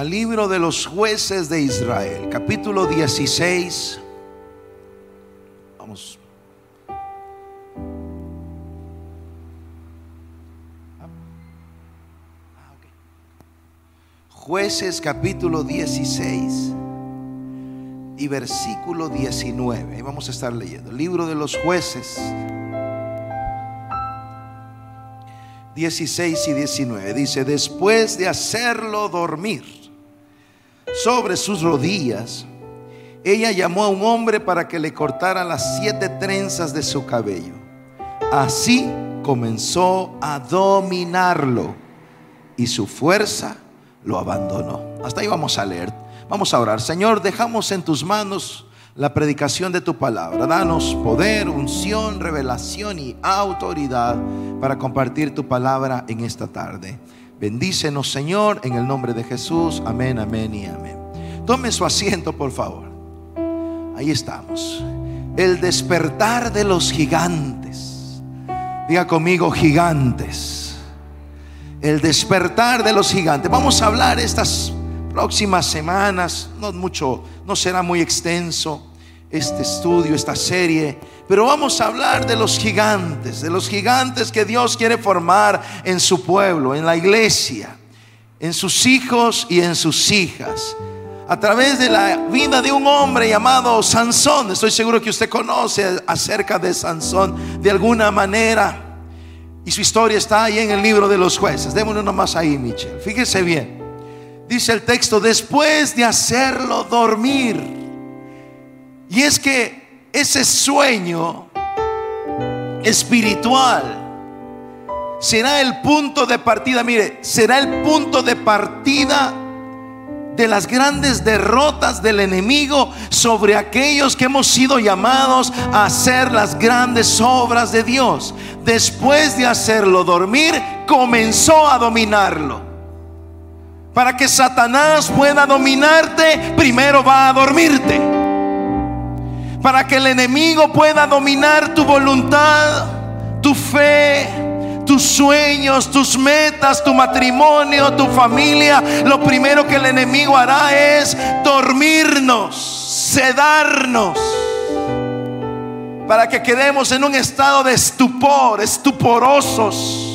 al libro de los jueces de Israel, capítulo 16. Vamos. Jueces capítulo 16 y versículo 19. Ahí vamos a estar leyendo. Libro de los jueces 16 y 19. Dice, después de hacerlo dormir sobre sus rodillas, ella llamó a un hombre para que le cortara las siete trenzas de su cabello. Así comenzó a dominarlo y su fuerza lo abandonó. Hasta ahí vamos a leer. Vamos a orar. Señor, dejamos en tus manos la predicación de tu palabra. Danos poder, unción, revelación y autoridad para compartir tu palabra en esta tarde. Bendícenos, Señor, en el nombre de Jesús. Amén, amén y amén. Tome su asiento, por favor. Ahí estamos. El despertar de los gigantes. Diga conmigo, gigantes. El despertar de los gigantes. Vamos a hablar estas próximas semanas, no mucho, no será muy extenso este estudio, esta serie, pero vamos a hablar de los gigantes, de los gigantes que Dios quiere formar en su pueblo, en la iglesia, en sus hijos y en sus hijas. A través de la vida de un hombre llamado Sansón, estoy seguro que usted conoce acerca de Sansón de alguna manera. Y su historia está ahí en el libro de los jueces. Démosle más ahí, Michel. Fíjese bien dice el texto, después de hacerlo dormir. Y es que ese sueño espiritual será el punto de partida, mire, será el punto de partida de las grandes derrotas del enemigo sobre aquellos que hemos sido llamados a hacer las grandes obras de Dios. Después de hacerlo dormir, comenzó a dominarlo. Para que Satanás pueda dominarte, primero va a dormirte. Para que el enemigo pueda dominar tu voluntad, tu fe, tus sueños, tus metas, tu matrimonio, tu familia, lo primero que el enemigo hará es dormirnos, sedarnos, para que quedemos en un estado de estupor, estuporosos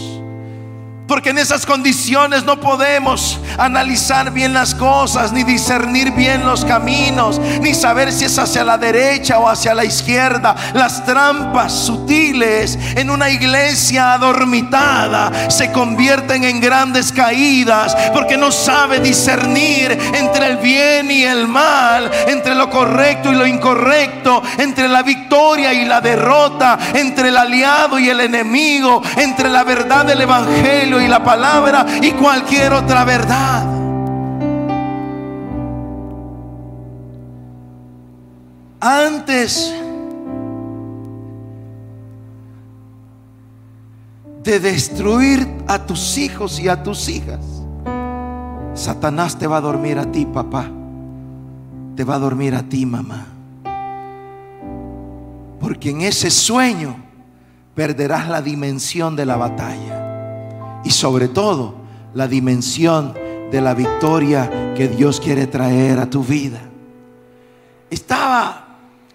porque en esas condiciones no podemos analizar bien las cosas, ni discernir bien los caminos, ni saber si es hacia la derecha o hacia la izquierda. Las trampas sutiles en una iglesia adormitada se convierten en grandes caídas porque no sabe discernir entre el bien y el mal, entre lo correcto y lo incorrecto, entre la victoria y la derrota, entre el aliado y el enemigo, entre la verdad del evangelio y la palabra y cualquier otra verdad. Antes de destruir a tus hijos y a tus hijas, Satanás te va a dormir a ti, papá. Te va a dormir a ti, mamá. Porque en ese sueño perderás la dimensión de la batalla y sobre todo la dimensión de la victoria que Dios quiere traer a tu vida. Estaba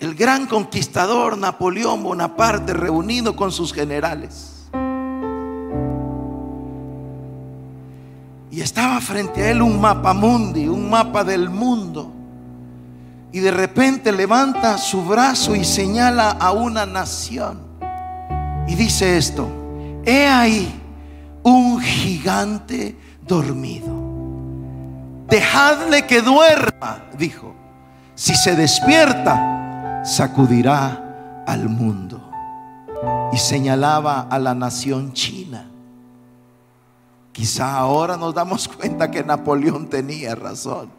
el gran conquistador Napoleón Bonaparte reunido con sus generales. Y estaba frente a él un mapa mundi, un mapa del mundo. Y de repente levanta su brazo y señala a una nación. Y dice esto, he ahí un gigante dormido. Dejadle que duerma, dijo. Si se despierta, sacudirá al mundo. Y señalaba a la nación china. Quizá ahora nos damos cuenta que Napoleón tenía razón.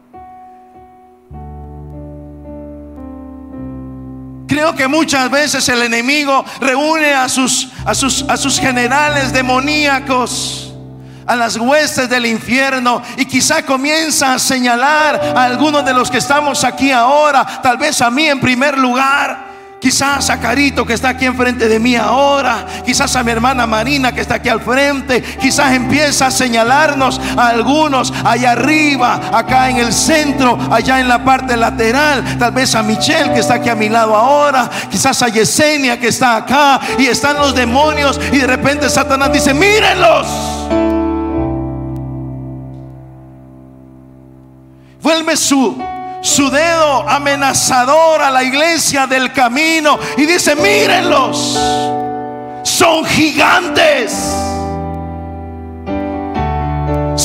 Creo que muchas veces el enemigo reúne a sus, a sus, a sus generales demoníacos a las huestes del infierno y quizá comienza a señalar a algunos de los que estamos aquí ahora, tal vez a mí en primer lugar, Quizás a Carito que está aquí enfrente de mí ahora. Quizás a mi hermana Marina que está aquí al frente. Quizás empieza a señalarnos a algunos allá arriba, acá en el centro, allá en la parte lateral. Tal vez a Michelle que está aquí a mi lado ahora. Quizás a Yesenia que está acá. Y están los demonios. Y de repente Satanás dice, mírenlos. Vuelve su su dedo amenazador a la iglesia del camino y dice, mírenlos, son gigantes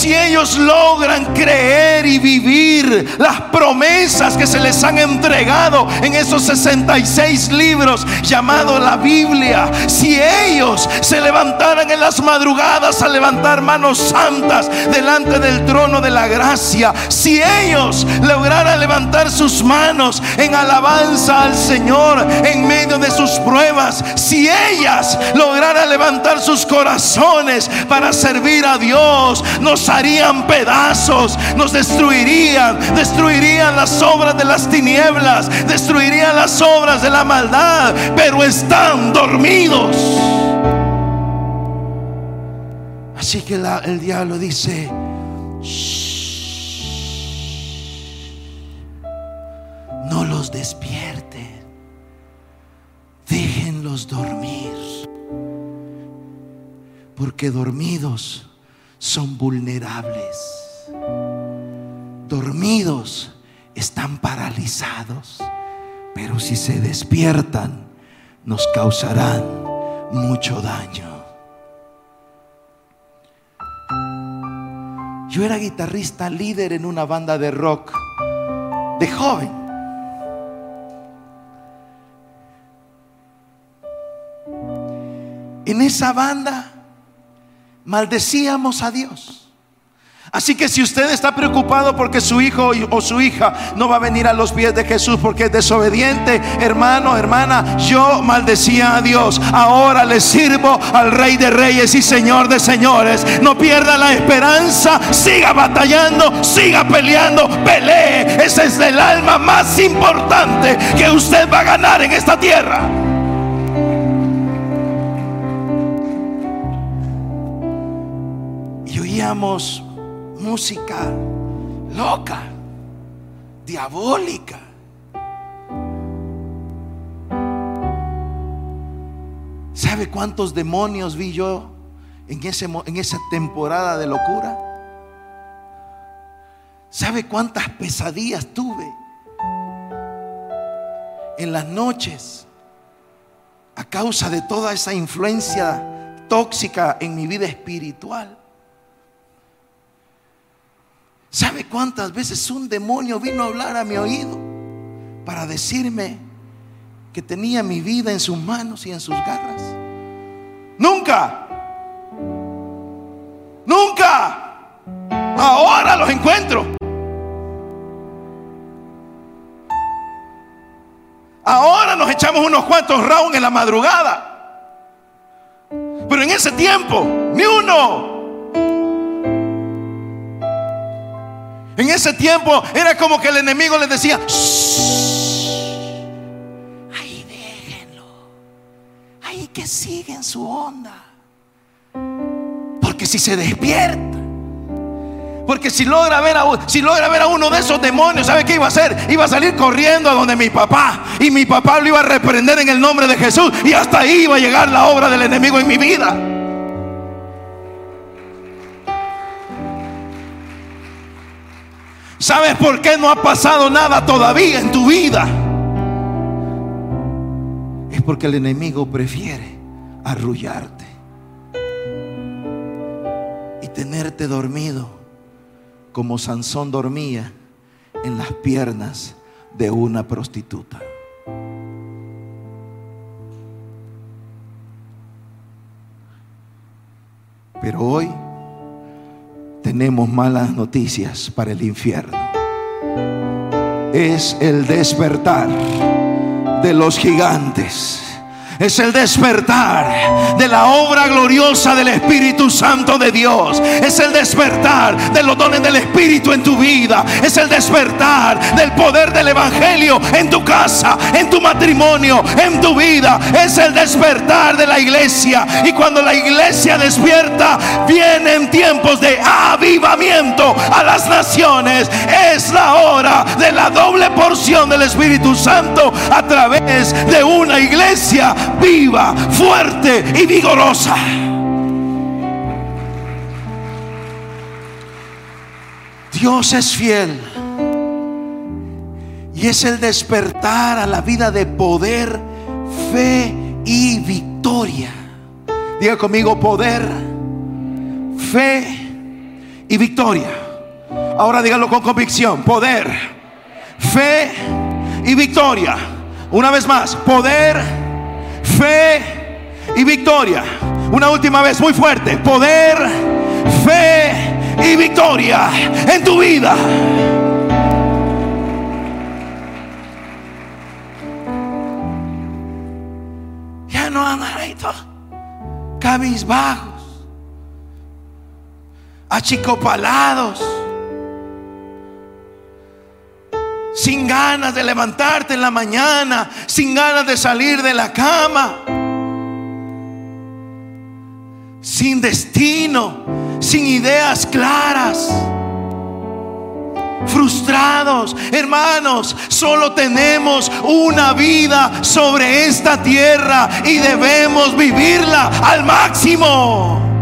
si ellos logran creer y vivir las promesas que se les han entregado en esos 66 libros llamados la Biblia, si ellos se levantaran en las madrugadas a levantar manos santas delante del trono de la gracia, si ellos lograran levantar sus manos en alabanza al Señor en medio de sus pruebas, si ellas lograran levantar sus corazones para servir a Dios, nos harían pedazos, nos destruirían, destruirían las obras de las tinieblas, destruirían las obras de la maldad, pero están dormidos. Así que el diablo dice, no los despierte, déjenlos dormir, porque dormidos son vulnerables. Dormidos están paralizados, pero si se despiertan nos causarán mucho daño. Yo era guitarrista líder en una banda de rock de joven. En esa banda maldecíamos a Dios. Así que si usted está preocupado porque su hijo o su hija no va a venir a los pies de Jesús porque es desobediente, hermano, hermana, yo maldecía a Dios. Ahora le sirvo al Rey de Reyes y Señor de Señores. No pierda la esperanza, siga batallando, siga peleando, pelee. Ese es el alma más importante que usted va a ganar en esta tierra. Música loca, diabólica. ¿Sabe cuántos demonios vi yo en, ese, en esa temporada de locura? ¿Sabe cuántas pesadillas tuve en las noches a causa de toda esa influencia tóxica en mi vida espiritual? ¿Sabe cuántas veces un demonio vino a hablar a mi oído para decirme que tenía mi vida en sus manos y en sus garras? Nunca. Nunca. Ahora los encuentro. Ahora nos echamos unos cuantos rounds en la madrugada. Pero en ese tiempo, ni uno. En ese tiempo era como que el enemigo les decía, ahí déjenlo, ahí que siguen su onda. Porque si se despierta, porque si logra ver a si logra ver a uno de esos demonios, ¿sabe qué iba a hacer? Iba a salir corriendo a donde mi papá y mi papá lo iba a reprender en el nombre de Jesús y hasta ahí iba a llegar la obra del enemigo en mi vida. ¿Sabes por qué no ha pasado nada todavía en tu vida? Es porque el enemigo prefiere arrullarte y tenerte dormido como Sansón dormía en las piernas de una prostituta. Pero hoy tenemos malas noticias para el infierno. Es el despertar de los gigantes es el despertar de la obra gloriosa del Espíritu Santo de Dios. Es el despertar de los dones del Espíritu en tu vida. Es el despertar del poder del Evangelio en tu casa, en tu matrimonio, en tu vida. Es el despertar de la iglesia. Y cuando la iglesia despierta, vienen tiempos de avivamiento a las naciones. Es la hora de la doble porción del Espíritu Santo a través de una iglesia viva, fuerte y vigorosa. Dios es fiel. Y es el despertar a la vida de poder, fe y victoria. Diga conmigo poder, fe y victoria. Ahora dígalo con convicción. Poder, fe y victoria. Una vez más, poder, fe y victoria. Una última vez, muy fuerte. Poder, fe y victoria en tu vida. Ya no amarito, cabizbajos, achicopalados sin ganas de levantarte en la mañana, sin ganas de salir de la cama, sin destino, sin ideas claras. Frustrados, hermanos, solo tenemos una vida sobre esta tierra y debemos vivirla al máximo.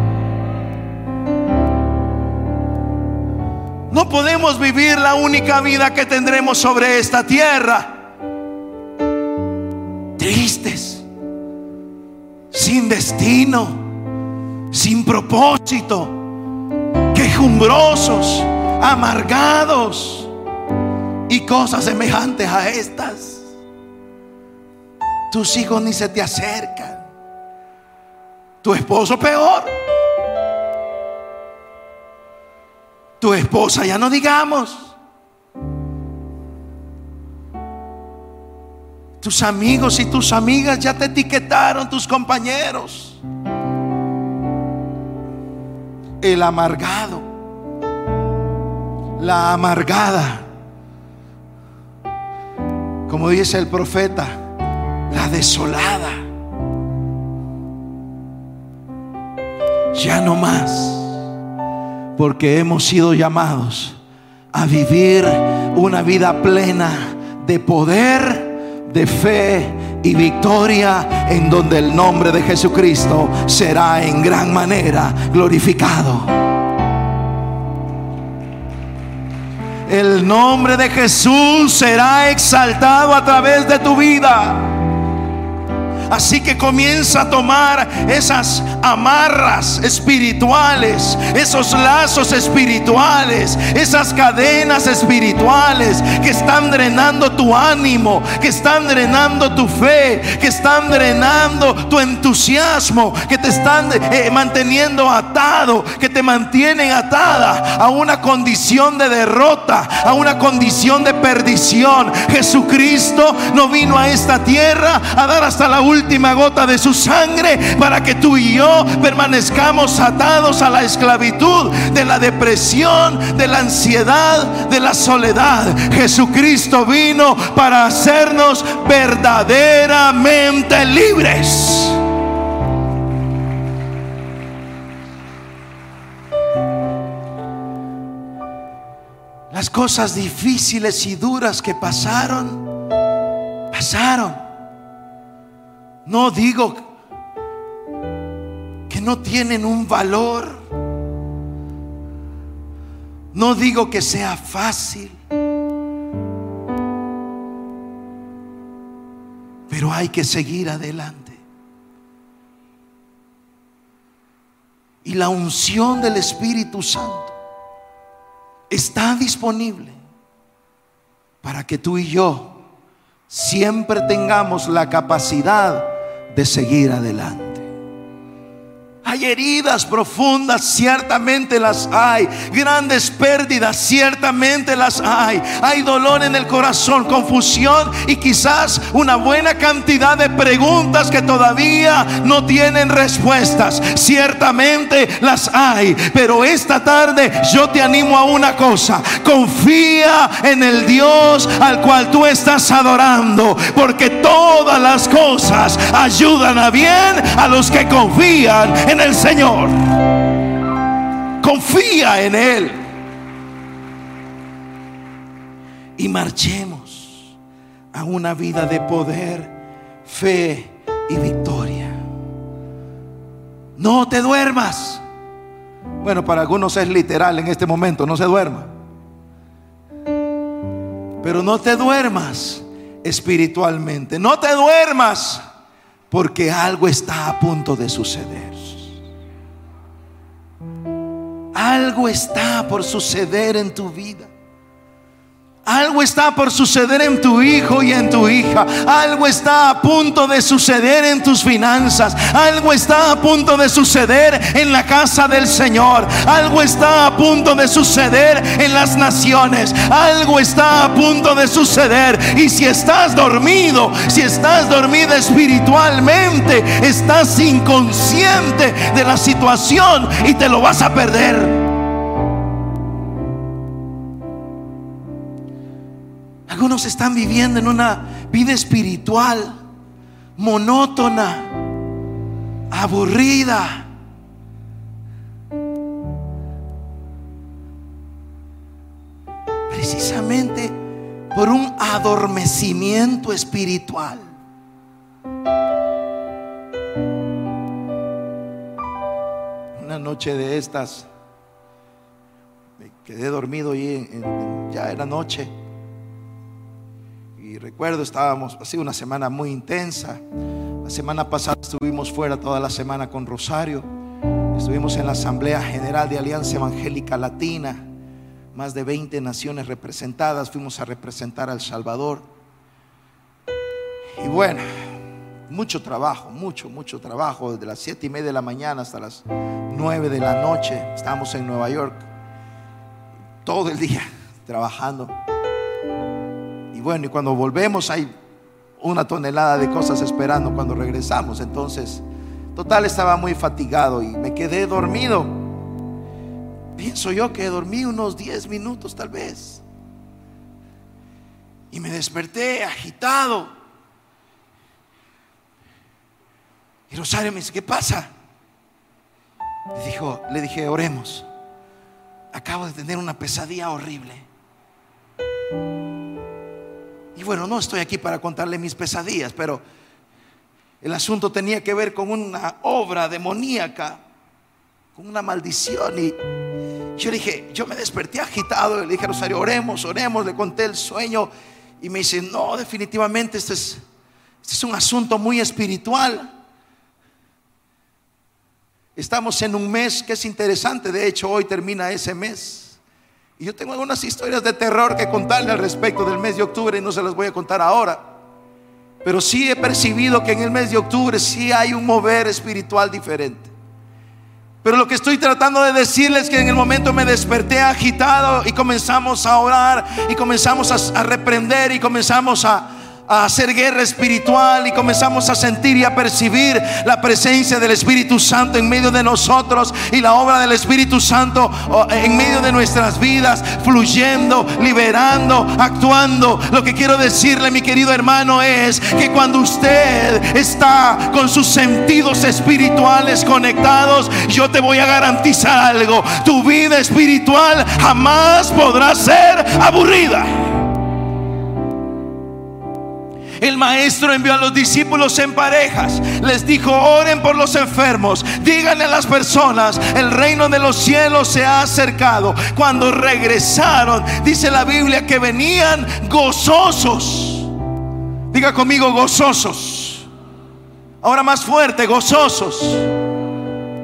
No podemos vivir la única vida que tendremos sobre esta tierra. Tristes, sin destino, sin propósito, quejumbrosos, amargados y cosas semejantes a estas. Tus hijos ni se te acercan. Tu esposo peor. Tu esposa, ya no digamos. Tus amigos y tus amigas ya te etiquetaron, tus compañeros. El amargado, la amargada, como dice el profeta, la desolada. Ya no más porque hemos sido llamados a vivir una vida plena de poder, de fe y victoria en donde el nombre de Jesucristo será en gran manera glorificado. El nombre de Jesús será exaltado a través de tu vida. Así que comienza a tomar esas amarras espirituales, esos lazos espirituales, esas cadenas espirituales que están drenando tu ánimo, que están drenando tu fe, que están drenando tu entusiasmo, que te están eh, manteniendo atado, que te mantienen atada a una condición de derrota, a una condición de perdición. Jesucristo no vino a esta tierra a dar hasta la última última gota de su sangre para que tú y yo permanezcamos atados a la esclavitud de la depresión, de la ansiedad, de la soledad. Jesucristo vino para hacernos verdaderamente libres. Las cosas difíciles y duras que pasaron, pasaron. No digo que no tienen un valor. No digo que sea fácil. Pero hay que seguir adelante. Y la unción del Espíritu Santo está disponible para que tú y yo siempre tengamos la capacidad de seguir adelante. Hay heridas profundas, ciertamente las hay. Grandes pérdidas, ciertamente las hay. Hay dolor en el corazón, confusión y quizás una buena cantidad de preguntas que todavía no tienen respuestas. Ciertamente las hay. Pero esta tarde yo te animo a una cosa. Confía en el Dios al cual tú estás adorando. Porque todas las cosas ayudan a bien a los que confían en el Señor. Confía en Él. Y marchemos a una vida de poder, fe y victoria. No te duermas. Bueno, para algunos es literal en este momento, no se duerma. Pero no te duermas espiritualmente. No te duermas porque algo está a punto de suceder. Algo está por suceder en tu vida. Algo está por suceder en tu hijo y en tu hija. Algo está a punto de suceder en tus finanzas. Algo está a punto de suceder en la casa del Señor. Algo está a punto de suceder en las naciones. Algo está a punto de suceder. Y si estás dormido, si estás dormido espiritualmente, estás inconsciente de la situación y te lo vas a perder. Algunos están viviendo en una vida espiritual monótona, aburrida. Precisamente por un adormecimiento espiritual. Una noche de estas, me quedé dormido y ya era noche recuerdo, estábamos, sido una semana muy intensa. La semana pasada estuvimos fuera toda la semana con Rosario. Estuvimos en la Asamblea General de Alianza Evangélica Latina. Más de 20 naciones representadas. Fuimos a representar al Salvador. Y bueno, mucho trabajo, mucho, mucho trabajo. Desde las 7 y media de la mañana hasta las 9 de la noche. Estábamos en Nueva York. Todo el día trabajando bueno, y cuando volvemos hay una tonelada de cosas esperando cuando regresamos. Entonces, total estaba muy fatigado y me quedé dormido. Pienso yo que dormí unos 10 minutos tal vez. Y me desperté agitado. Y Rosario me dice, ¿qué pasa? Le, dijo, le dije, oremos. Acabo de tener una pesadilla horrible. Y bueno, no estoy aquí para contarle mis pesadillas, pero el asunto tenía que ver con una obra demoníaca, con una maldición. Y yo dije, yo me desperté agitado, le dije a Rosario, oremos, oremos, le conté el sueño. Y me dice, no, definitivamente este es, este es un asunto muy espiritual. Estamos en un mes que es interesante, de hecho hoy termina ese mes. Y yo tengo algunas historias de terror que contarle al respecto del mes de octubre y no se las voy a contar ahora. Pero sí he percibido que en el mes de octubre sí hay un mover espiritual diferente. Pero lo que estoy tratando de decirles es que en el momento me desperté agitado y comenzamos a orar y comenzamos a, a reprender y comenzamos a, a hacer guerra espiritual y comenzamos a sentir y a percibir la presencia del Espíritu Santo en medio de nosotros y la obra del Espíritu Santo en medio de nuestras vidas, fluyendo, liberando, actuando. Lo que quiero decirle, mi querido hermano, es que cuando usted está con sus sentidos espirituales conectados, yo te voy a garantizar algo. Tu vida espiritual jamás podrá ser aburrida. El maestro envió a los discípulos en parejas. Les dijo, oren por los enfermos. Díganle a las personas, el reino de los cielos se ha acercado. Cuando regresaron, dice la Biblia que venían gozosos. Diga conmigo, gozosos. Ahora más fuerte, gozosos.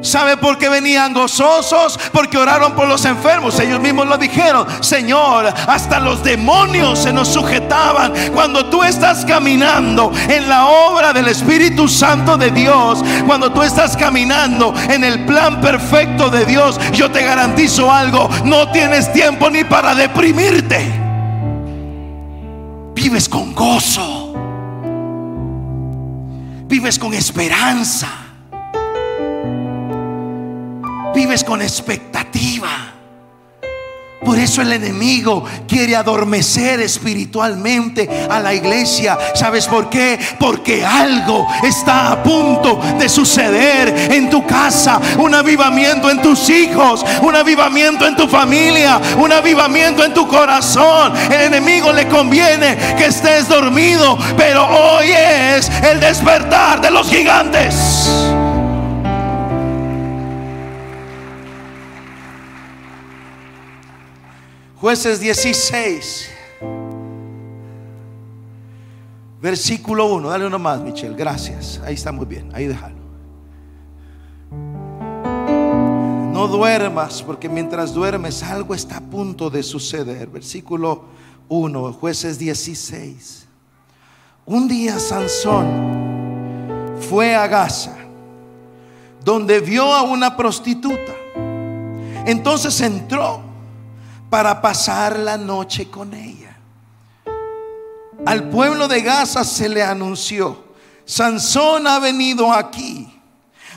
¿Sabe por qué venían gozosos? Porque oraron por los enfermos. Ellos mismos lo dijeron. Señor, hasta los demonios se nos sujetaban. Cuando tú estás caminando en la obra del Espíritu Santo de Dios, cuando tú estás caminando en el plan perfecto de Dios, yo te garantizo algo. No tienes tiempo ni para deprimirte. Vives con gozo. Vives con esperanza Vives con expectativa. Por eso el enemigo quiere adormecer espiritualmente a la iglesia. ¿Sabes por qué? Porque algo está a punto de suceder en tu casa. Un avivamiento en tus hijos. Un avivamiento en tu familia. Un avivamiento en tu corazón. El enemigo le conviene que estés dormido. Pero hoy es el despertar de los gigantes. Jueces 16, versículo 1. Dale uno más, Michelle. Gracias. Ahí está muy bien. Ahí déjalo. No duermas, porque mientras duermes algo está a punto de suceder. Versículo 1, jueces 16. Un día Sansón fue a Gaza, donde vio a una prostituta. Entonces entró para pasar la noche con ella. Al pueblo de Gaza se le anunció, Sansón ha venido aquí.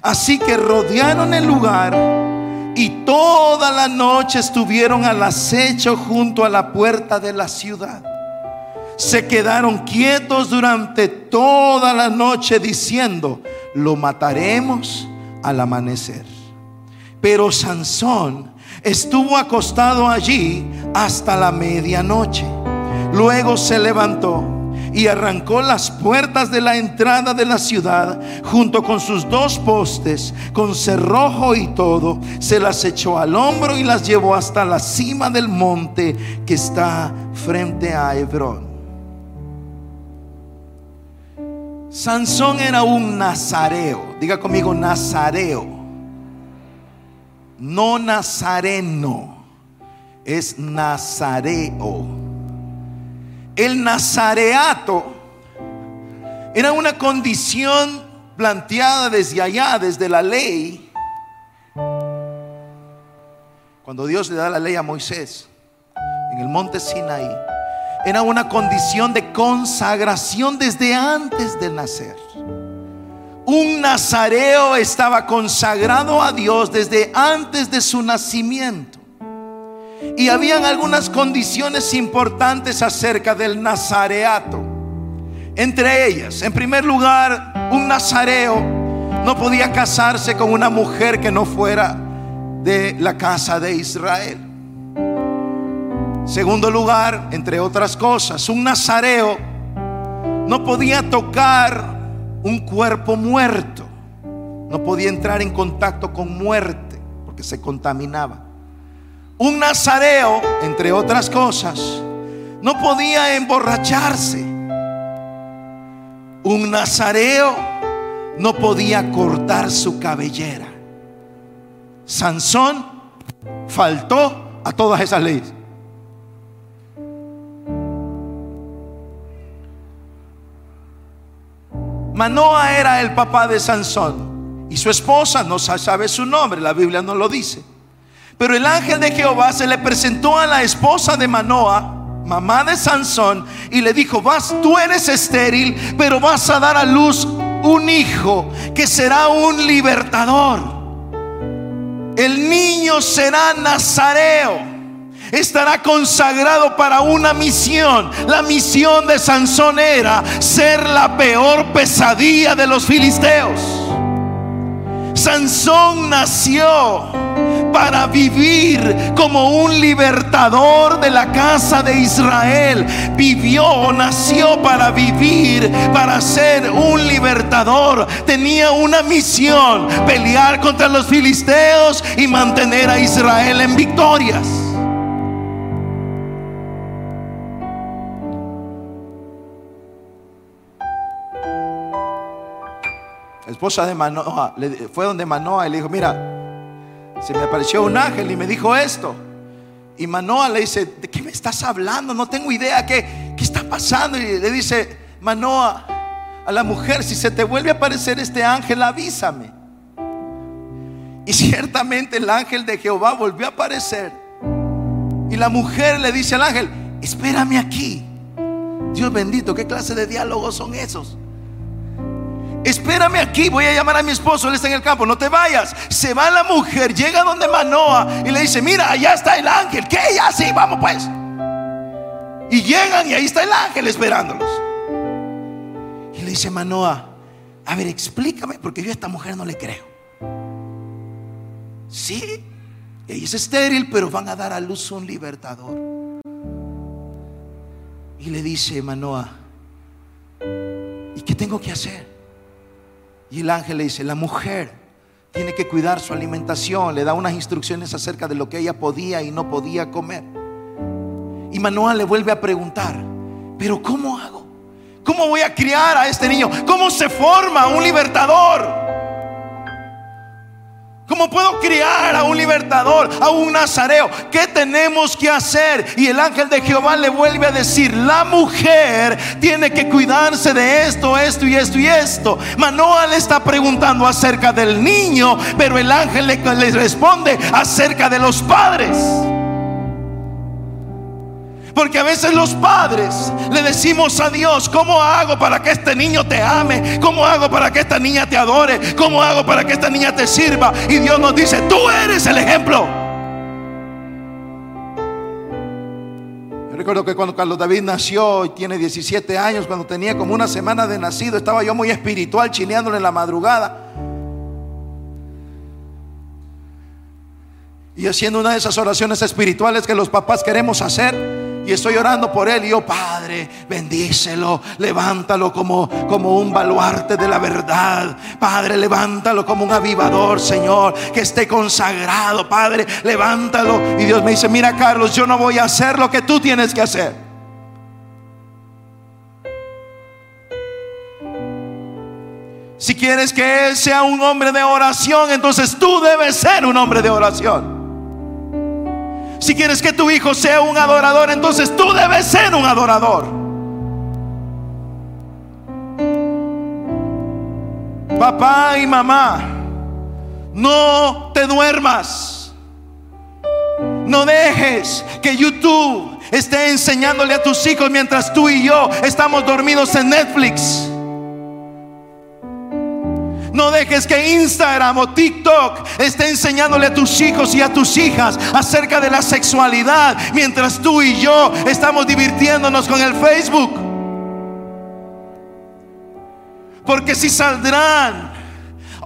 Así que rodearon el lugar y toda la noche estuvieron al acecho junto a la puerta de la ciudad. Se quedaron quietos durante toda la noche diciendo, lo mataremos al amanecer. Pero Sansón estuvo acostado allí hasta la medianoche. Luego se levantó y arrancó las puertas de la entrada de la ciudad junto con sus dos postes, con cerrojo y todo. Se las echó al hombro y las llevó hasta la cima del monte que está frente a Hebrón. Sansón era un nazareo. Diga conmigo, nazareo no nazareno, es nazareo. El nazareato era una condición planteada desde allá, desde la ley. Cuando Dios le da la ley a Moisés en el monte Sinaí, era una condición de consagración desde antes de nacer. Un nazareo estaba consagrado a Dios desde antes de su nacimiento. Y habían algunas condiciones importantes acerca del nazareato. Entre ellas, en primer lugar, un nazareo no podía casarse con una mujer que no fuera de la casa de Israel. Segundo lugar, entre otras cosas, un nazareo no podía tocar un cuerpo muerto. No podía entrar en contacto con muerte porque se contaminaba. Un nazareo, entre otras cosas, no podía emborracharse. Un nazareo no podía cortar su cabellera. Sansón faltó a todas esas leyes. Manoa era el papá de Sansón y su esposa no sabe su nombre, la Biblia no lo dice. Pero el ángel de Jehová se le presentó a la esposa de Manoa, mamá de Sansón, y le dijo, vas, tú eres estéril, pero vas a dar a luz un hijo que será un libertador. El niño será nazareo estará consagrado para una misión. La misión de Sansón era ser la peor pesadilla de los filisteos. Sansón nació para vivir como un libertador de la casa de Israel. Vivió, nació para vivir, para ser un libertador. Tenía una misión, pelear contra los filisteos y mantener a Israel en victorias. Esposa de Manoa, fue donde Manoa y le dijo, mira, se me apareció un ángel y me dijo esto. Y Manoa le dice, ¿de qué me estás hablando? No tengo idea, ¿qué, qué está pasando? Y le dice, Manoa, a la mujer, si se te vuelve a aparecer este ángel, avísame. Y ciertamente el ángel de Jehová volvió a aparecer. Y la mujer le dice al ángel, espérame aquí. Dios bendito, ¿qué clase de diálogos son esos? Espérame aquí, voy a llamar a mi esposo, él está en el campo, no te vayas. Se va la mujer, llega donde Manoa y le dice, mira, allá está el ángel. ¿Qué? Ya sí, vamos pues. Y llegan y ahí está el ángel esperándolos. Y le dice Manoa, a ver, explícame, porque yo a esta mujer no le creo. Sí, ella es estéril, pero van a dar a luz un libertador. Y le dice Manoa, ¿y qué tengo que hacer? Y el ángel le dice, la mujer tiene que cuidar su alimentación, le da unas instrucciones acerca de lo que ella podía y no podía comer. Y Manoa le vuelve a preguntar, pero ¿cómo hago? ¿Cómo voy a criar a este niño? ¿Cómo se forma un libertador? ¿Cómo puedo criar a un libertador, a un nazareo? ¿Qué tenemos que hacer? Y el ángel de Jehová le vuelve a decir, la mujer tiene que cuidarse de esto, esto y esto y esto. Manoa le está preguntando acerca del niño, pero el ángel le, le responde acerca de los padres. Porque a veces los padres le decimos a Dios, ¿cómo hago para que este niño te ame? ¿Cómo hago para que esta niña te adore? ¿Cómo hago para que esta niña te sirva? Y Dios nos dice, tú eres el ejemplo. Yo recuerdo que cuando Carlos David nació y tiene 17 años, cuando tenía como una semana de nacido, estaba yo muy espiritual, chineándole en la madrugada. Y haciendo una de esas oraciones espirituales que los papás queremos hacer. Y estoy orando por él. Y yo, Padre, bendícelo. Levántalo como, como un baluarte de la verdad. Padre, levántalo como un avivador, Señor. Que esté consagrado, Padre. Levántalo. Y Dios me dice, mira, Carlos, yo no voy a hacer lo que tú tienes que hacer. Si quieres que Él sea un hombre de oración, entonces tú debes ser un hombre de oración. Si quieres que tu hijo sea un adorador, entonces tú debes ser un adorador. Papá y mamá, no te duermas. No dejes que YouTube esté enseñándole a tus hijos mientras tú y yo estamos dormidos en Netflix. No dejes que Instagram o TikTok esté enseñándole a tus hijos y a tus hijas acerca de la sexualidad mientras tú y yo estamos divirtiéndonos con el Facebook. Porque si saldrán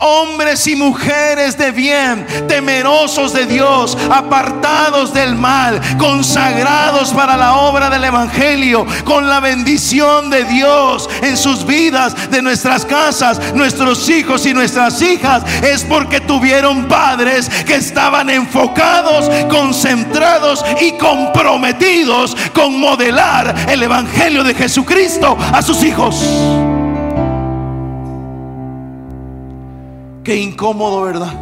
hombres y mujeres de bien, temerosos de Dios, apartados del mal, consagrados para la obra del Evangelio, con la bendición de Dios en sus vidas, de nuestras casas, nuestros hijos y nuestras hijas, es porque tuvieron padres que estaban enfocados, concentrados y comprometidos con modelar el Evangelio de Jesucristo a sus hijos. Qué incómodo, ¿verdad?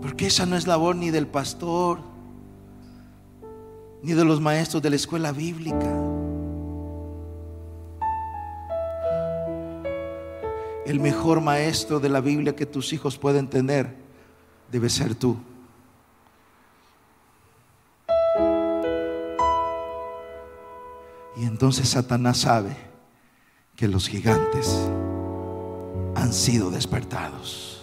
Porque esa no es labor ni del pastor, ni de los maestros de la escuela bíblica. El mejor maestro de la Biblia que tus hijos pueden tener debe ser tú. Entonces Satanás sabe que los gigantes han sido despertados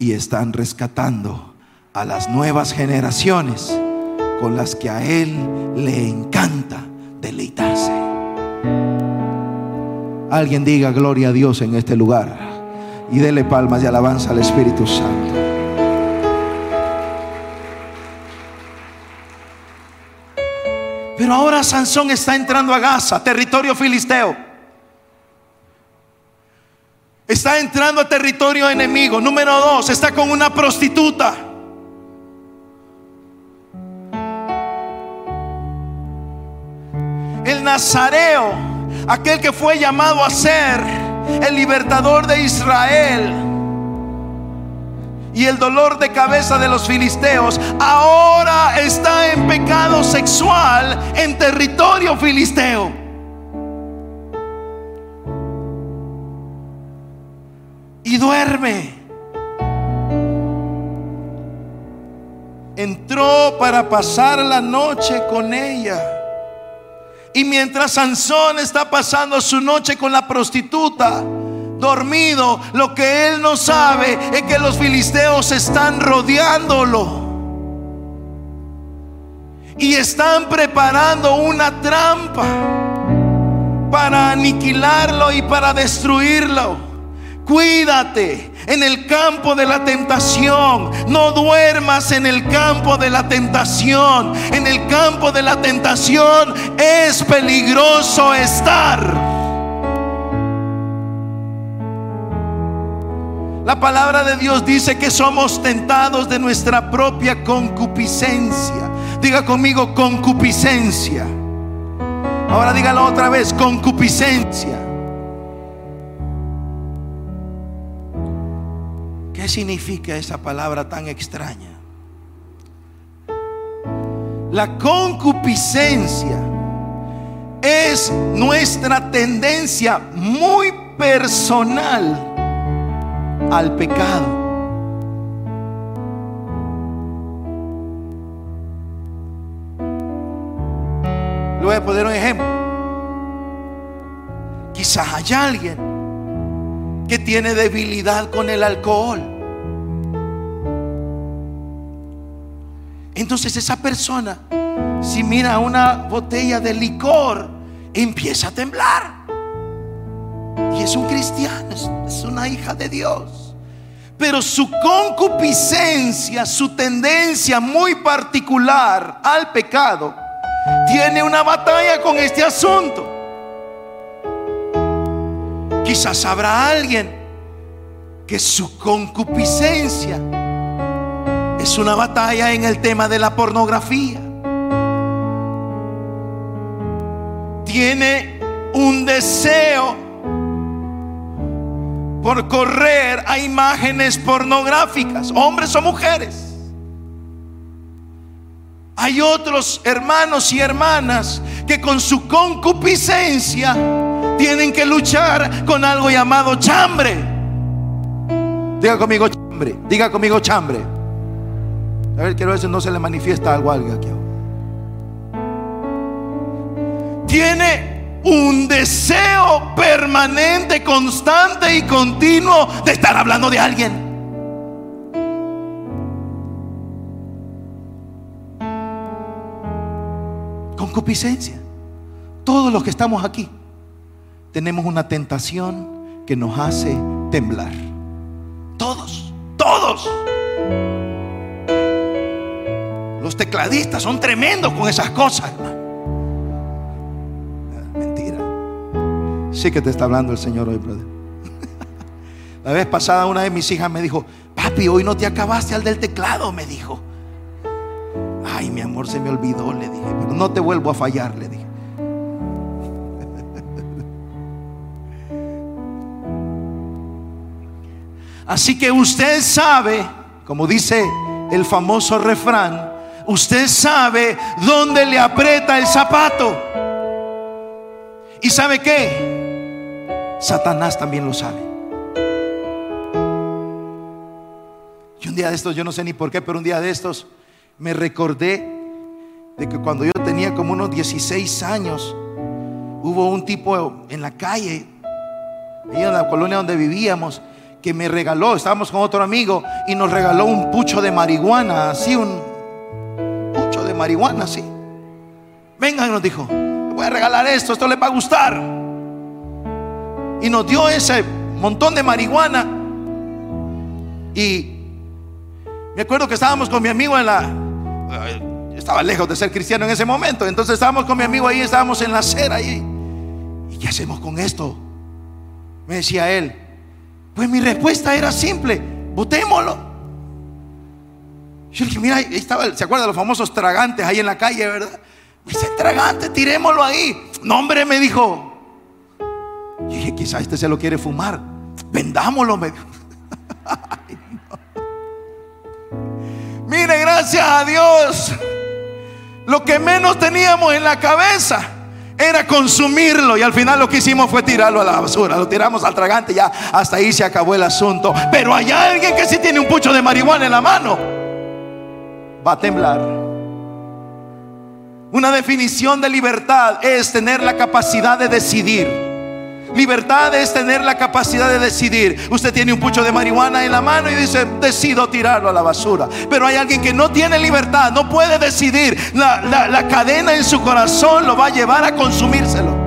y están rescatando a las nuevas generaciones con las que a él le encanta deleitarse. Alguien diga gloria a Dios en este lugar y dele palmas y alabanza al Espíritu Santo. Pero ahora Sansón está entrando a Gaza, territorio filisteo. Está entrando a territorio enemigo. Número dos, está con una prostituta. el nazareo, aquel que fue llamado a ser el libertador de Israel y el dolor de cabeza de los filisteos, ahora está en pecado sexual en territorio filisteo. Y duerme. Entró para pasar la noche con ella. Y mientras Sansón está pasando su noche con la prostituta, dormido, lo que él no sabe es que los filisteos están rodeándolo. Y están preparando una trampa para aniquilarlo y para destruirlo. Cuídate en el campo de la tentación. No duermas en el campo de la tentación. En el campo de la tentación es peligroso estar. La palabra de Dios dice que somos tentados de nuestra propia concupiscencia. Diga conmigo concupiscencia. Ahora dígalo otra vez, concupiscencia. ¿Qué significa esa palabra tan extraña? La concupiscencia es nuestra tendencia muy personal al pecado. Le voy a poner un ejemplo. Quizás hay alguien que tiene debilidad con el alcohol. Entonces esa persona, si mira una botella de licor, empieza a temblar. Y es un cristiano, es una hija de Dios. Pero su concupiscencia, su tendencia muy particular al pecado, tiene una batalla con este asunto. Quizás habrá alguien que su concupiscencia es una batalla en el tema de la pornografía. Tiene un deseo por correr a imágenes pornográficas, hombres o mujeres. Hay otros hermanos y hermanas que con su concupiscencia tienen que luchar con algo llamado chambre. Diga conmigo chambre, diga conmigo chambre. A ver, quiero ver si no se le manifiesta algo a alguien aquí. Tiene un deseo permanente, constante y continuo de estar hablando de alguien. Concupiscencia. Todos los que estamos aquí tenemos una tentación que nos hace temblar. Todos, todos. Los tecladistas son tremendos con esas cosas, Mentira. Sí que te está hablando el Señor hoy, brother. La vez pasada una de mis hijas me dijo, papi, hoy no te acabaste al del teclado, me dijo. Ay, mi amor, se me olvidó, le dije, pero no te vuelvo a fallar, le dije. Así que usted sabe, como dice el famoso refrán, usted sabe dónde le aprieta el zapato. ¿Y sabe qué? Satanás también lo sabe. Y un día de estos, yo no sé ni por qué, pero un día de estos me recordé de que cuando yo tenía como unos 16 años, hubo un tipo en la calle, ahí en la colonia donde vivíamos, que me regaló, estábamos con otro amigo y nos regaló un pucho de marihuana, así un, marihuana, sí. Vengan, nos dijo, voy a regalar esto, esto le va a gustar. Y nos dio ese montón de marihuana. Y me acuerdo que estábamos con mi amigo en la... Eh, estaba lejos de ser cristiano en ese momento. Entonces estábamos con mi amigo ahí, estábamos en la acera ahí. ¿Y qué hacemos con esto? Me decía él. Pues mi respuesta era simple, botémoslo. Yo dije, mira, ahí estaba, ¿se acuerdan los famosos tragantes ahí en la calle, verdad? Dice, tragante, tirémoslo ahí. No, hombre, me dijo. Y dije, quizá este se lo quiere fumar. Vendámoslo. Mire, gracias a Dios. Lo que menos teníamos en la cabeza era consumirlo y al final lo que hicimos fue tirarlo a la basura, lo tiramos al tragante, ya hasta ahí se acabó el asunto. Pero hay alguien que sí tiene un pucho de marihuana en la mano, va a temblar. Una definición de libertad es tener la capacidad de decidir. Libertad es tener la capacidad de decidir. Usted tiene un pucho de marihuana en la mano y dice, decido tirarlo a la basura. Pero hay alguien que no tiene libertad, no puede decidir. La, la cadena en su corazón lo va a llevar a consumírselo.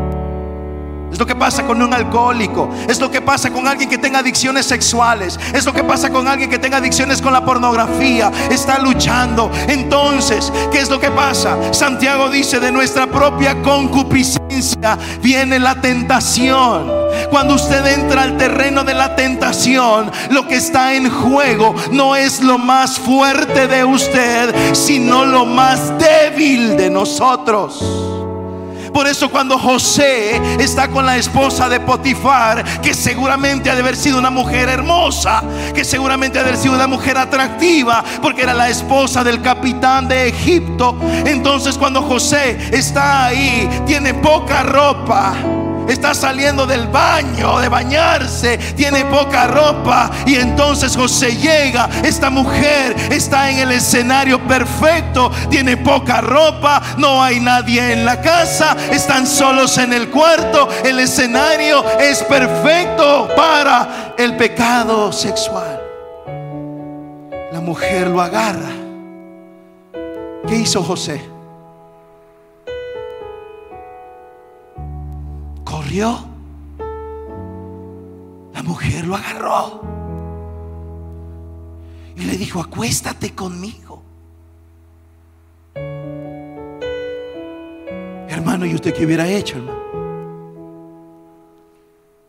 Es lo que pasa con un alcohólico. Es lo que pasa con alguien que tenga adicciones sexuales. Es lo que pasa con alguien que tenga adicciones con la pornografía. Está luchando. Entonces, ¿qué es lo que pasa? Santiago dice, de nuestra propia concupiscencia viene la tentación. Cuando usted entra al terreno de la tentación, lo que está en juego no es lo más fuerte de usted, sino lo más débil de nosotros. Por eso cuando José está con la esposa de Potifar, que seguramente ha de haber sido una mujer hermosa, que seguramente ha de haber sido una mujer atractiva, porque era la esposa del capitán de Egipto. Entonces cuando José está ahí, tiene poca ropa está saliendo del baño de bañarse, tiene poca ropa y entonces José llega, esta mujer está en el escenario perfecto, tiene poca ropa, no hay nadie en la casa, están solos en el cuarto, el escenario es perfecto para el pecado sexual. La mujer lo agarra. ¿Qué hizo José? La mujer lo agarró y le dijo, acuéstate conmigo. Hermano, ¿y usted qué hubiera hecho, hermano?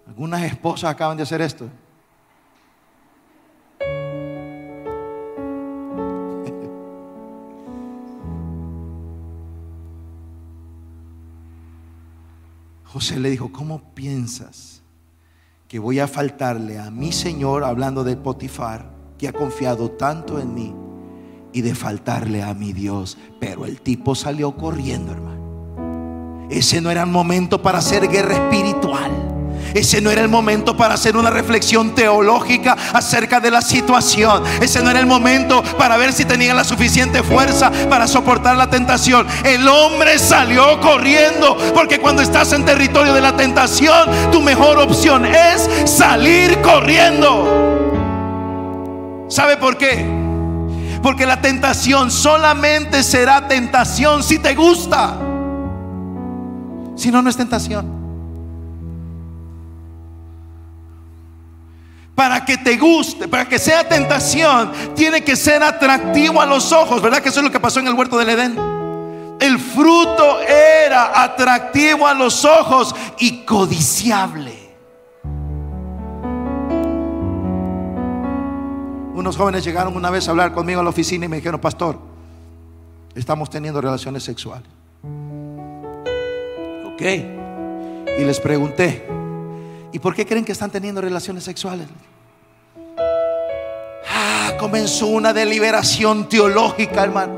Algunas esposas acaban de hacer esto. José le dijo, ¿cómo piensas que voy a faltarle a mi Señor, hablando de Potifar, que ha confiado tanto en mí, y de faltarle a mi Dios? Pero el tipo salió corriendo, hermano. Ese no era el momento para hacer guerra espiritual. Ese no era el momento para hacer una reflexión teológica acerca de la situación. Ese no era el momento para ver si tenía la suficiente fuerza para soportar la tentación. El hombre salió corriendo porque cuando estás en territorio de la tentación, tu mejor opción es salir corriendo. ¿Sabe por qué? Porque la tentación solamente será tentación si te gusta. Si no, no es tentación. Para que te guste, para que sea tentación, tiene que ser atractivo a los ojos, ¿verdad? Que eso es lo que pasó en el huerto del Edén. El fruto era atractivo a los ojos y codiciable. Unos jóvenes llegaron una vez a hablar conmigo a la oficina y me dijeron, pastor, estamos teniendo relaciones sexuales. Ok. Y les pregunté, ¿Y por qué creen que están teniendo relaciones sexuales? Ah, comenzó una deliberación teológica, hermano.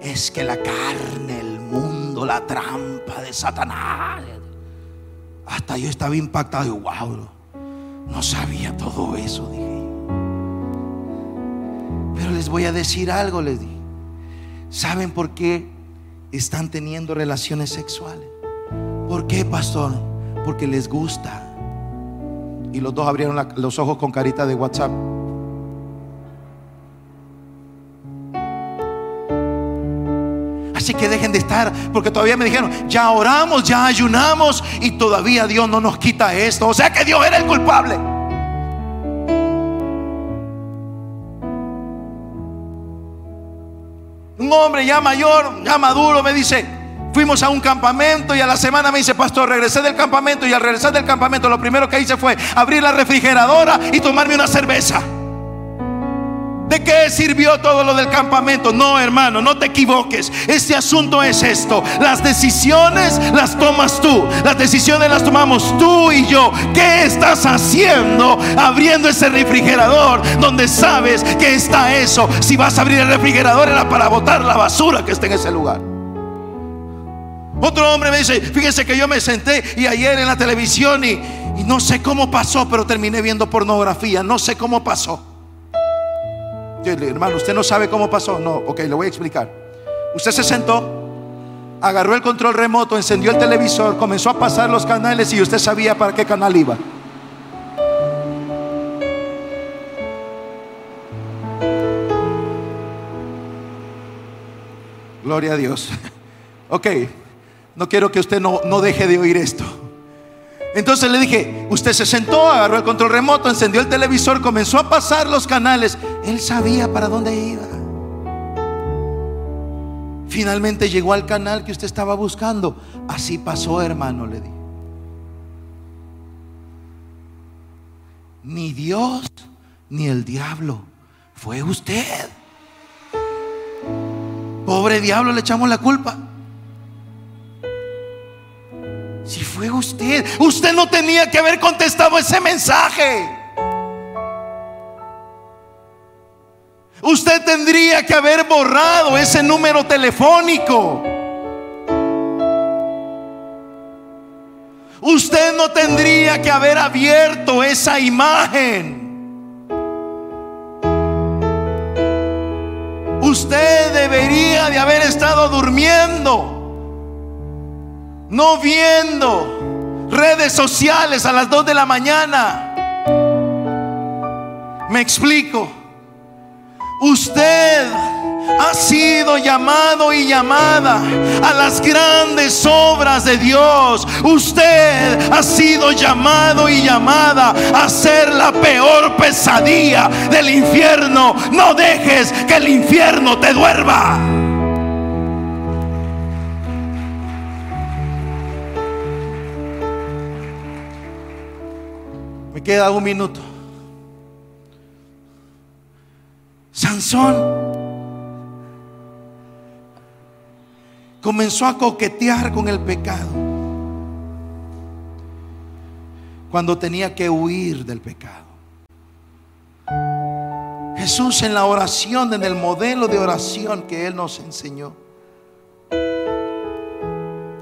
Es que la carne, el mundo, la trampa de Satanás. Hasta yo estaba impactado y wow, no sabía todo eso, dije Pero les voy a decir algo, les dije. ¿Saben por qué están teniendo relaciones sexuales? ¿Por qué, pastor? Porque les gusta y los dos abrieron los ojos con carita de WhatsApp. Así que dejen de estar, porque todavía me dijeron, ya oramos, ya ayunamos y todavía Dios no nos quita esto. O sea que Dios era el culpable. Un hombre ya mayor, ya maduro, me dice, Fuimos a un campamento y a la semana me dice, pastor, regresé del campamento y al regresar del campamento lo primero que hice fue abrir la refrigeradora y tomarme una cerveza. ¿De qué sirvió todo lo del campamento? No, hermano, no te equivoques. Este asunto es esto. Las decisiones las tomas tú. Las decisiones las tomamos tú y yo. ¿Qué estás haciendo abriendo ese refrigerador donde sabes que está eso? Si vas a abrir el refrigerador era para botar la basura que está en ese lugar. Otro hombre me dice, fíjense que yo me senté y ayer en la televisión y, no sé cómo pasó, pero terminé viendo pornografía. No sé cómo pasó hermano, ¿usted no sabe cómo pasó? No, ok, le voy a explicar. Usted se sentó, agarró el control remoto, encendió el televisor, comenzó a pasar los canales y usted sabía para qué canal iba. Gloria a Dios. Ok, no quiero que usted no, no deje de oír esto. Entonces le dije, usted se sentó, agarró el control remoto, encendió el televisor, comenzó a pasar los canales. Él sabía para dónde iba. Finalmente llegó al canal que usted estaba buscando. Así pasó, hermano, le dije. Ni Dios ni el diablo. Fue usted. Pobre diablo, le echamos la culpa. Si fue usted, usted no tenía que haber contestado ese mensaje. Usted tendría que haber borrado ese número telefónico. Usted no tendría que haber abierto esa imagen. Usted debería de haber estado durmiendo no viendo redes sociales a las 2 de la mañana. Me explico. Usted ha sido llamado y llamada a las grandes obras de Dios. Usted ha sido llamado y llamada a ser la peor pesadilla del infierno. No dejes que el infierno te duerma. Queda un minuto. Sansón comenzó a coquetear con el pecado cuando tenía que huir del pecado. Jesús en la oración, en el modelo de oración que Él nos enseñó,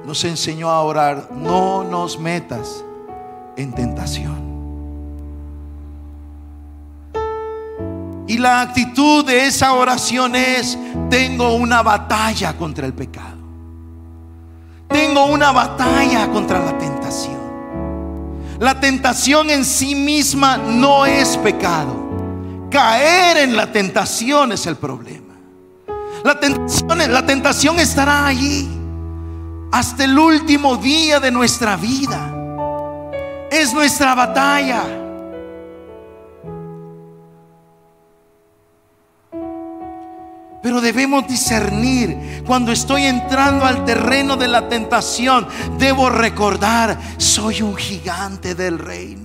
nos enseñó a orar, no nos metas en tentación. Y la actitud de esa oración es, tengo una batalla contra el pecado. Tengo una batalla contra la tentación. La tentación en sí misma no es pecado. Caer en la tentación es el problema. La tentación, estará allí hasta el último día de nuestra vida. Es nuestra batalla. Pero debemos discernir cuando estoy entrando al terreno de la tentación. Debo recordar, soy un gigante del reino.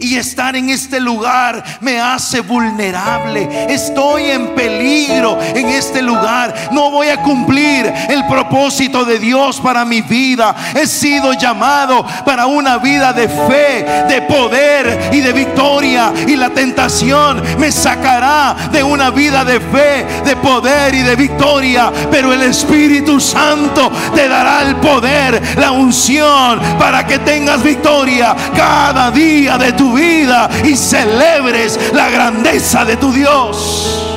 Y estar en este lugar me hace vulnerable. Estoy en peligro en este lugar. No voy a cumplir el propósito de Dios para mi vida. He sido llamado para una vida de fe, de poder y de victoria. Y la tentación me sacará de una vida de fe, de poder y de victoria. Pero el Espíritu Santo te dará el poder, la unción para que tengas victoria cada día de tu vida y celebres la grandeza de tu Dios.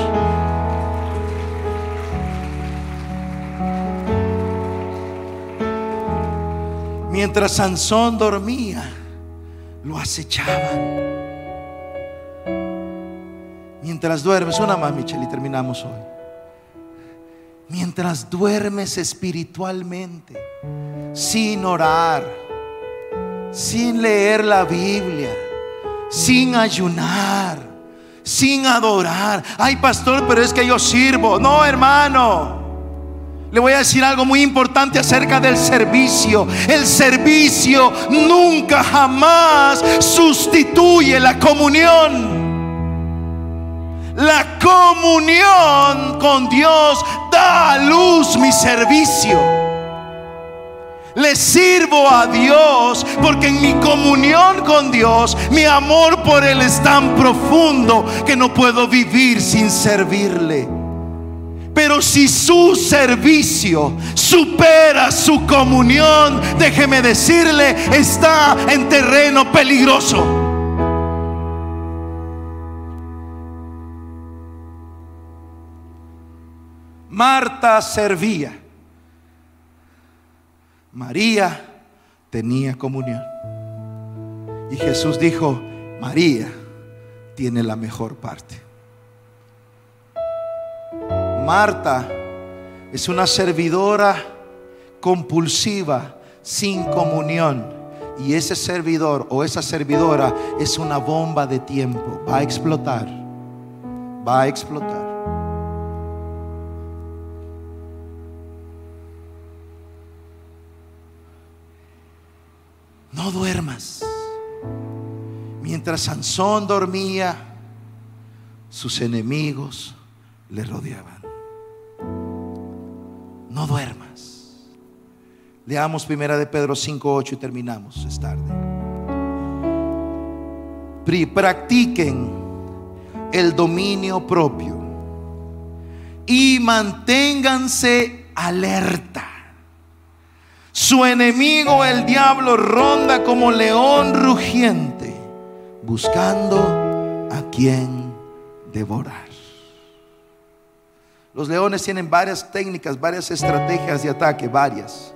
Mientras Sansón dormía, lo acechaban. Mientras duermes, una más, Michelle, y terminamos hoy. Mientras duermes espiritualmente, sin orar, sin leer la Biblia, sin ayunar, sin adorar. Ay, pastor, pero es que yo sirvo. No, hermano. Le voy a decir algo muy importante acerca del servicio. El servicio nunca jamás sustituye la comunión. la comunión con Dios da a luz mi servicio. Le sirvo a Dios porque en mi comunión con Dios mi amor por Él es tan profundo que no puedo vivir sin servirle. Pero si su servicio supera su comunión, déjeme decirle, está en terreno peligroso. Marta servía. María tenía comunión. Y Jesús dijo, María tiene la mejor parte. Marta es una servidora compulsiva, sin comunión. Y ese servidor o esa servidora es una bomba de tiempo. Va a explotar. Va a explotar. No duermas. Mientras Sansón dormía, sus enemigos le rodeaban. No duermas. Leamos primera de Pedro 5:8 y terminamos, es tarde. Practiquen el dominio propio y manténganse alerta su enemigo, el diablo, ronda como león rugiente, buscando a quien devorar. Los leones tienen varias técnicas, varias estrategias de ataque, varias.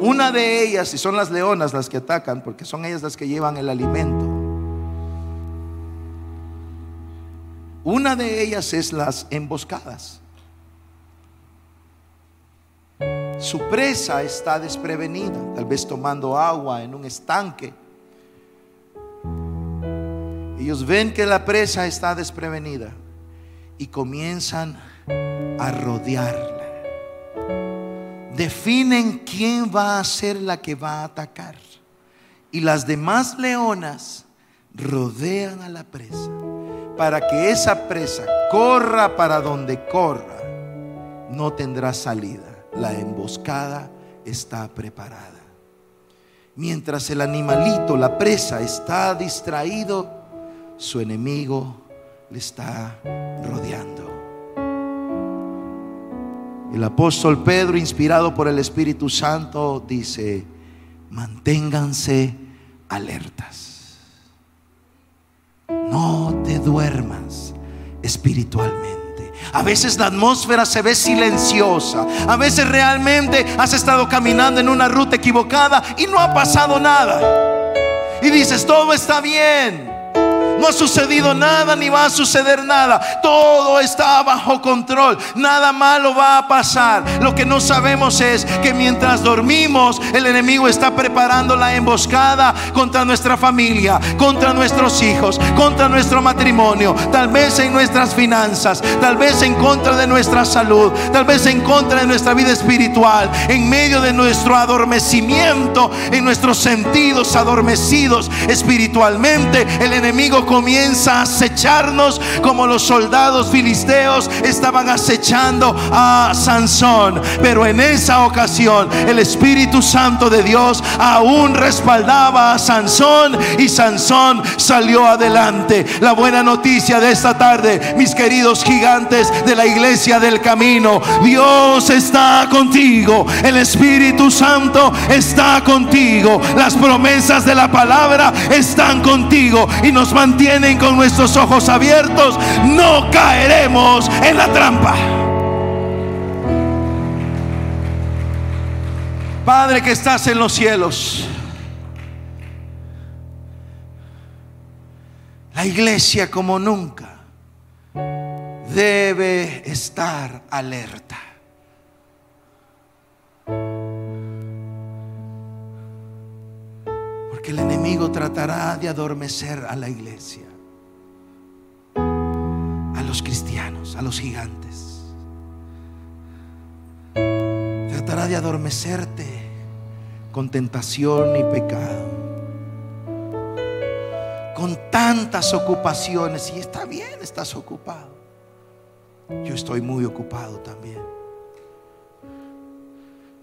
Una de ellas, y son las leonas las que atacan, porque son ellas las que llevan el alimento. Una de ellas es las emboscadas. Su presa está desprevenida, tal vez tomando agua en un estanque. Ellos ven que la presa está desprevenida y comienzan a rodearla. Definen quién va a ser la que va a atacar. Y las demás leonas rodean a la presa para que esa presa corra para donde corra, no tendrá salida la emboscada está preparada. Mientras el animalito, la presa, está distraído, su enemigo le está rodeando. El apóstol Pedro, inspirado por el Espíritu Santo, dice, manténganse alertas. No te duermas espiritualmente. A veces la atmósfera se ve silenciosa. A veces realmente has estado caminando en una ruta equivocada y no ha pasado nada. Y dices, todo está bien. No ha sucedido nada ni va a suceder nada. Todo está bajo control. Nada malo va a pasar. Lo que no sabemos es que mientras dormimos, el enemigo está preparando la emboscada contra nuestra familia, contra nuestros hijos, contra nuestro matrimonio, tal vez en nuestras finanzas, tal vez en contra de nuestra salud, tal vez en contra de nuestra vida espiritual, en medio de nuestro adormecimiento, en nuestros sentidos adormecidos espiritualmente. El enemigo comienza a acecharnos como los soldados filisteos estaban acechando a Sansón. Pero en esa ocasión el Espíritu Santo de Dios aún respaldaba a Sansón y Sansón salió adelante. La buena noticia de esta tarde, mis queridos gigantes de la iglesia del camino, Dios está contigo. El Espíritu Santo está contigo. Las promesas de la palabra están contigo y nos mantienen tienen con nuestros ojos abiertos, no caeremos en la trampa. Padre que estás en los cielos, la iglesia como nunca debe estar alerta. Porque el enemigo tratará de adormecer a la iglesia, a los cristianos, a los gigantes. Tratará de adormecerte con tentación y pecado, con tantas ocupaciones. Y está bien, estás ocupado. Yo estoy muy ocupado también.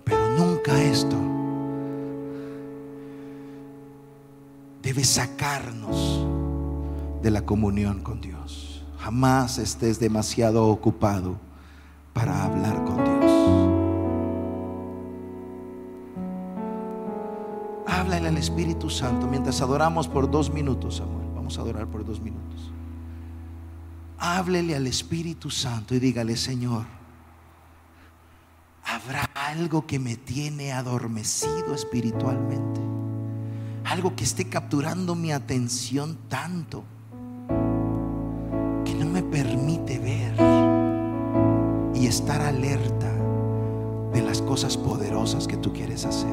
Pero nunca esto debe sacarnos de la comunión con Dios. Jamás estés demasiado ocupado para hablar con Dios. Háblale al Espíritu Santo mientras adoramos por dos minutos, Samuel. Vamos a adorar por dos minutos. Háblele al Espíritu Santo y dígale, Señor, ¿habrá algo que me tiene adormecido espiritualmente? algo que esté capturando mi atención tanto que no me permite ver y estar alerta de las cosas poderosas que tú quieres hacer.